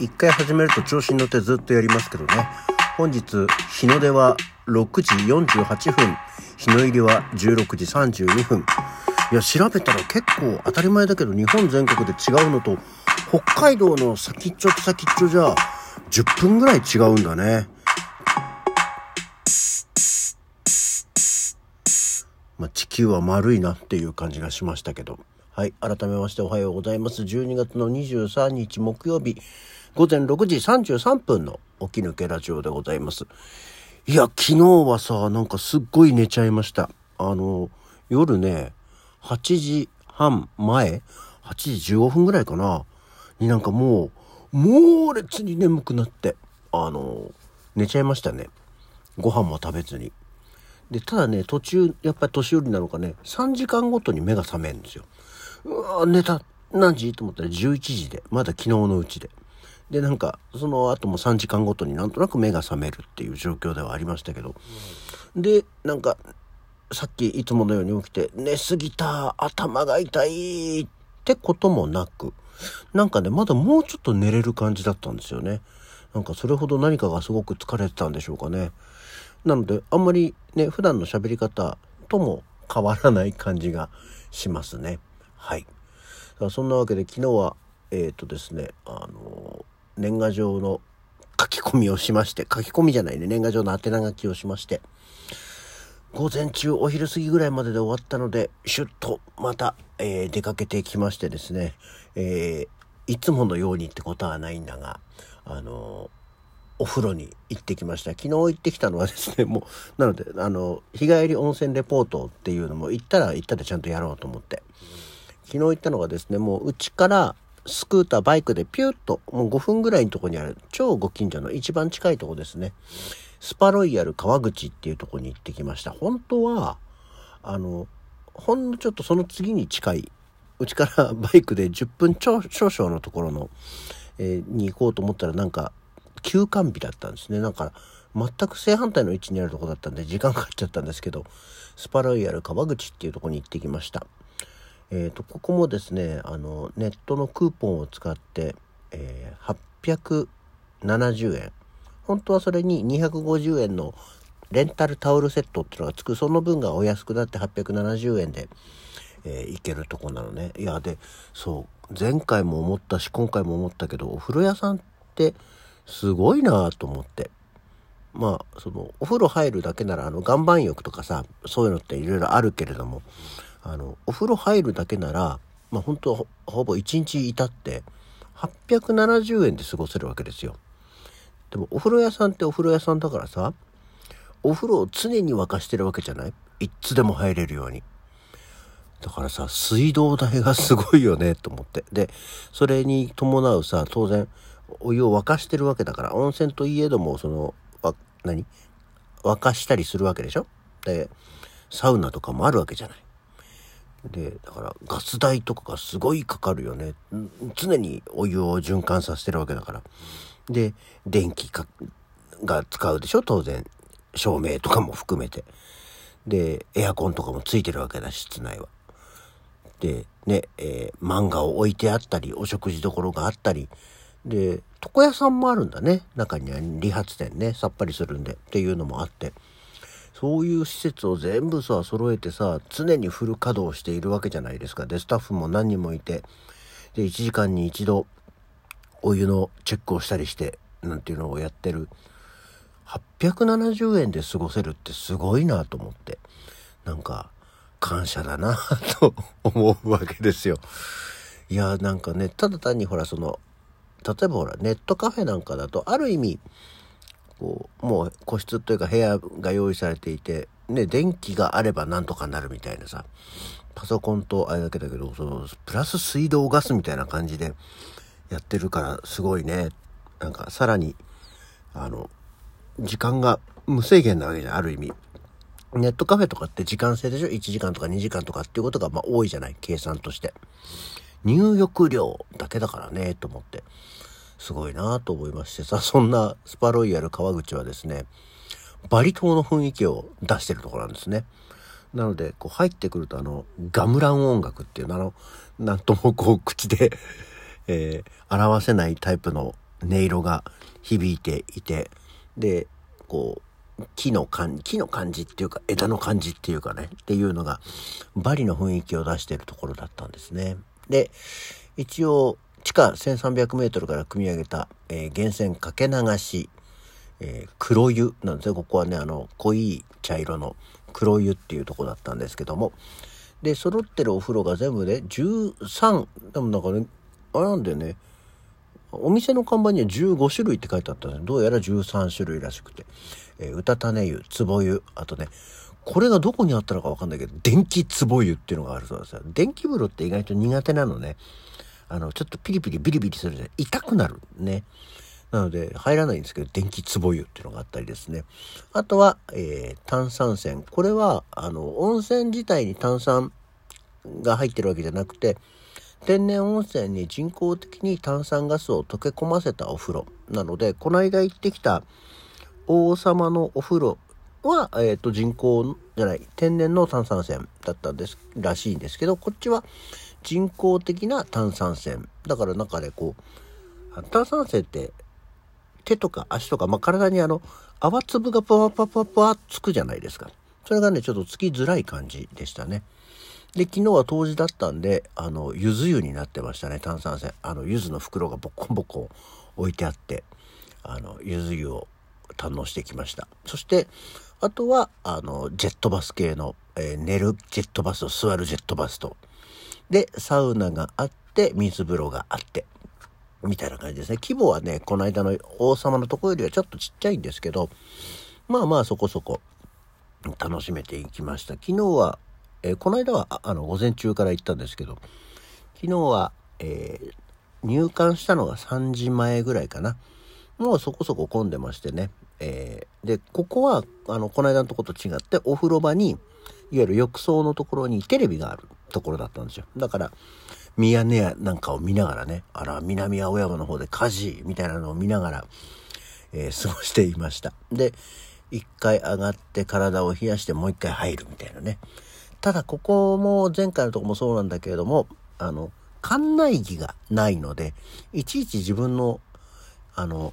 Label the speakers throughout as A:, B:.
A: 一回始めると調子に乗ってずっとやりますけどね。本日、日の出は6時48分。日の入りは16時32分。いや、調べたら結構当たり前だけど、日本全国で違うのと、北海道の先っちょと先っちょじゃ、10分ぐらい違うんだね。まあ、地球は丸いなっていう感じがしましたけど。はい。改めましておはようございます。12月の23日木曜日、午前6時33分の起き抜けラジオでございます。いや、昨日はさ、なんかすっごい寝ちゃいました。あの、夜ね、8時半前 ?8 時15分ぐらいかなになんかもう、猛烈に眠くなって、あの、寝ちゃいましたね。ご飯も食べずに。で、ただね、途中、やっぱり年寄りなのかね、3時間ごとに目が覚めるんですよ。うわ寝た。何時？と思ったら11時で、まだ昨日のうちで。で、なんか、その後も3時間ごとになんとなく目が覚めるっていう状況ではありましたけど。で、なんか、さっきいつものように起きて、寝すぎた、頭が痛いってこともなく、なんかね、まだもうちょっと寝れる感じだったんですよね。なんかそれほど何かがすごく疲れてたんでしょうかね。なので、あんまりね、普段の喋り方とも変わらない感じがしますね。はい。そんなわけで昨日は、えっ、ー、とですね、あの、年賀状の書き込みをしまして、書き込みじゃないね、年賀状の宛名書きをしまして、午前中お昼過ぎぐらいまでで終わったので、シュッとまた、えー、出かけてきましてですね、えー、いつものようにってことはないんだが、あのお風呂に行ってきました。昨日行ってきたのはですね、もう、なので、あの、日帰り温泉レポートっていうのも行ったら行ったでちゃんとやろうと思って。昨日行ったのがですね、もううちからスクーター、バイクでピューッと、もう5分ぐらいのとこにある、超ご近所の一番近いとこですね。スパロイヤル川口っていうとこに行ってきました。本当は、あの、ほんのちょっとその次に近い、うちからバイクで10分少々のところの、えー、に行こうと思ったらなんか、休館日だったんですね。なんか、全く正反対の位置にあるとこだったんで時間かかっちゃったんですけど、スパロイヤル川口っていうとこに行ってきました。え、ー、と、ここもですね、あの、ネットのクーポンを使って、えー、870円本当はそれに250円のレンタルタオルセットっていうのがつく。その分がお安くなって870円で、えー、行けるとこなのね。いやでそう前回も思ったし今回も思ったけどお風呂屋さんってすごいなと思って。まあそのお風呂入るだけならあの岩盤浴とかさそういうのっていろいろあるけれどもあのお風呂入るだけならまあ本当ほぼ1日いたって870円で過ごせるわけですよ。でもお風呂屋さんってお風呂屋さんだからさ、お風呂を常に沸かしてるわけじゃない？いつでも入れるように。だからさ、水道代がすごいよね、と思って。で、それに伴うさ、当然、お湯を沸かしてるわけだから、温泉といえども、その、わ、何？沸かしたりするわけでしょ？で、サウナとかもあるわけじゃない。で、だからガス代とかがすごいかかるよね。常にお湯を循環させてるわけだから。で、電気が使うでしょ？当然。照明とかも含めて。で、エアコンとかもついてるわけだ、室内は。で、ね、えー、漫画を置いてあったり、お食事処があったり、で、床屋さんもあるんだね。中には理髪店ね、さっぱりするんでっていうのもあって。そういう施設を全部さ、揃えてさ、常にフル稼働しているわけじゃないですか。で、スタッフも何人もいて、で、1時間に一度、お湯のチェックをしたりして、なんていうのをやってる。870円で過ごせるってすごいなと思って。なんか、感謝だな と思うわけですよ。いや、なんかね、ただ単にほら、その、例えばほら、ネットカフェなんかだと、ある意味、こう、もう個室というか部屋が用意されていて、ね、電気があればなんとかなるみたいなさ、パソコンとあれだけだけど、その、プラス水道ガスみたいな感じで、やってるからすごいね。なんかさらに、あの、時間が無制限なわけじゃん、ある意味。ネットカフェとかって時間制でしょ ?1 時間とか2時間とかっていうことがまあ多いじゃない？計算として。入浴料だけだからね、と思って。すごいなと思いましてさ、そんなスパロイヤル川口はですね、バリ島の雰囲気を出してるところなんですね。なので、こう入ってくるとあの、ガムラン音楽っていうの、あの、なんともこう口でえー、表せないタイプの音色が響いていて、で、こう、木の感じ、木の感じっていうか、枝の感じっていうかね、っていうのが、バリの雰囲気を出しているところだったんですね。で、一応、地下1300メートルから組み上げた、えー、源泉かけ流し、えー、黒湯なんですね。ここはね、あの、濃い茶色の黒湯っていうとこだったんですけども、で、揃ってるお風呂が全部で13、でもなんかね、あれなんだよね、お店の看板には15種類って書いてあったんですどうやら13種類らしくて。えー、うたたね湯、つぼ湯、あとね、これがどこにあったのかわかんないけど、電気つぼ湯っていうのがあるそうですよ。電気風呂って意外と苦手なのね。あの、ちょっとピリピリビリビリするじゃ痛くなるね。なので、入らないんですけど、電気壺湯っていうのがあったりですね。あとは、えー、炭酸泉。これは、あの、温泉自体に炭酸が入ってるわけじゃなくて、天然温泉に人工的に炭酸ガスを溶け込ませたお風呂。なので、この間行ってきた王様のお風呂は、えっ、ー、と、人工じゃない、天然の炭酸泉だったんです、らしいんですけど、こっちは人工的な炭酸泉。だから中でこう、炭酸泉って手とか足とか、まあ、体にあの、泡粒がパワパワパワパワつくじゃないですか。それがね、ちょっとつきづらい感じでしたね。で、昨日は冬至だったんで、あの、柚子湯になってましたね、炭酸泉。あの、柚子の袋がボコンボコン置いてあって、あの、柚子湯を堪能してきました。そして、あとは、あの、ジェットバス系の、えー、寝るジェットバスと座るジェットバスと、で、サウナがあって、水風呂があって、みたいな感じですね。規模はね、この間の王様のとこよりはちょっとちっちゃいんですけど、まあまあそこそこ楽しめていきました。昨日は、えー、この間はあの午前中から行ったんですけど、昨日は、えー、入館したのが3時前ぐらいかな。もうそこそこ混んでましてね。えー、で、ここは、あの、この間のとこと違って、お風呂場に、いわゆる浴槽のところにテレビがあるところだったんですよ。だから、ミヤネ屋なんかを見ながらね、あら、南青山の方で火事みたいなのを見ながら、えー、過ごしていました。で、一回上がって体を冷やしてもう一回入るみたいなね。ただここも前回のとこもそうなんだけれども、あの、館内着がないので、いちいち自分の、あの、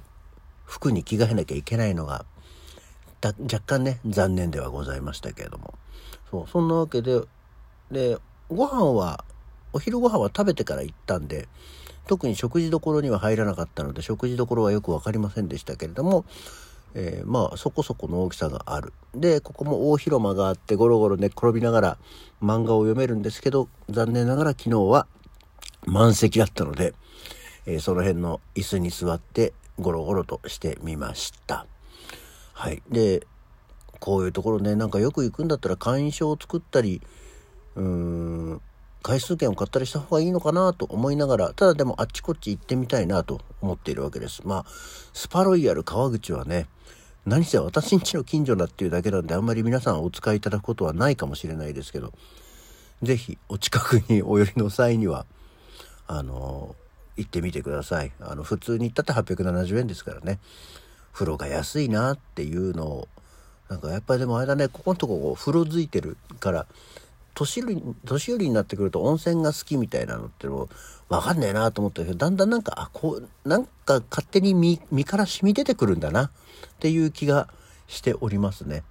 A: 服に着替えなきゃいけないのが、若干ね、残念ではございましたけれども。そう、そんなわけで、で、ご飯は、お昼ご飯は食べてから行ったんで、特に食事どころには入らなかったので、食事どころはよく分かりませんでしたけれども、えー、まあそこそこの大きさがある。で、ここも大広間があってゴロゴロ寝、転びながら漫画を読めるんですけど、残念ながら昨日は満席だったので、えー、その辺の椅子に座ってゴロゴロとしてみました。はい。で、こういうところね、なんかよく行くんだったら会員証を作ったり、うーん、回数券を買ったりした方がいいのかなと思いながら、ただでもあっちこっち行ってみたいなと思っているわけです。まあ、スパロイヤル川口はね、何せ私んちの近所だっていうだけなんで、あんまり皆さんお使いいただくことはないかもしれないですけど、是非お近くにお寄りの際には、あの行ってみてください。あの、普通に行ったって870円ですからね。風呂が安いなっていうのを、なんかやっぱりでもあれだね、ここのとこ風呂づいてるから、年寄り、年寄りになってくると温泉が好きみたいなのってもわかんねえなと思ったけど、だんだんなんか、あ、こう、なんか勝手に身、身から染み出てくるんだなっていう気がしておりますね。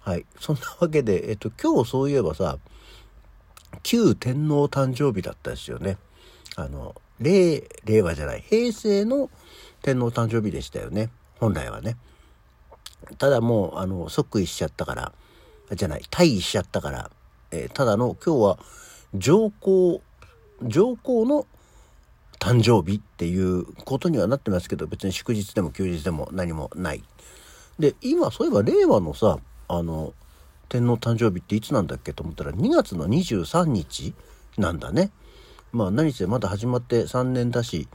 A: はい。そんなわけで、えっと、今日そういえばさ、旧天皇誕生日だったですよね。あの、令、令和じゃない、平成の天皇誕生日でしたよね。本来はね。ただもう、あの、即位しちゃったから、じゃない、退位しちゃったから、えー、ただの今日は上皇、上皇の誕生日っていうことにはなってますけど、別に祝日でも休日でも何もない。で、今、そういえば令和のさ、あの、天皇誕生日っていつなんだっけと思ったら2月の23日なんだね。まあ何せまだ始まって3年だし、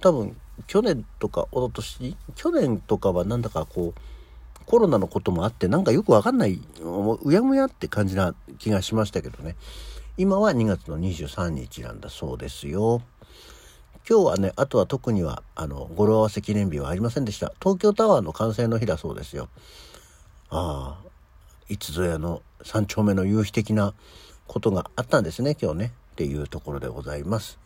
A: 多分去年とか一昨年去年とかはなんだかこう、コロナのこともあってなんかよくわかんない、うやむやって感じな気がしましたけどね。今は2月の23日なんだそうですよ。今日はね、あとは特には、あの、語呂合わせ記念日はありませんでした。東京タワーの完成の日だそうですよ。ああ、いつぞやの三丁目の夕日的なことがあったんですね、今日ね。っていうところでございます。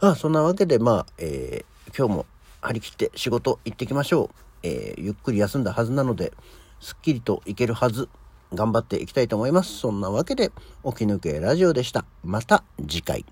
A: ああそんなわけで、まあ、えー、今日も張り切って仕事行ってきましょう。えー、ゆっくり休んだはずなので、すっきりといけるはず。頑張っていきたいと思います。そんなわけで、起き抜けラジオでした。また次回。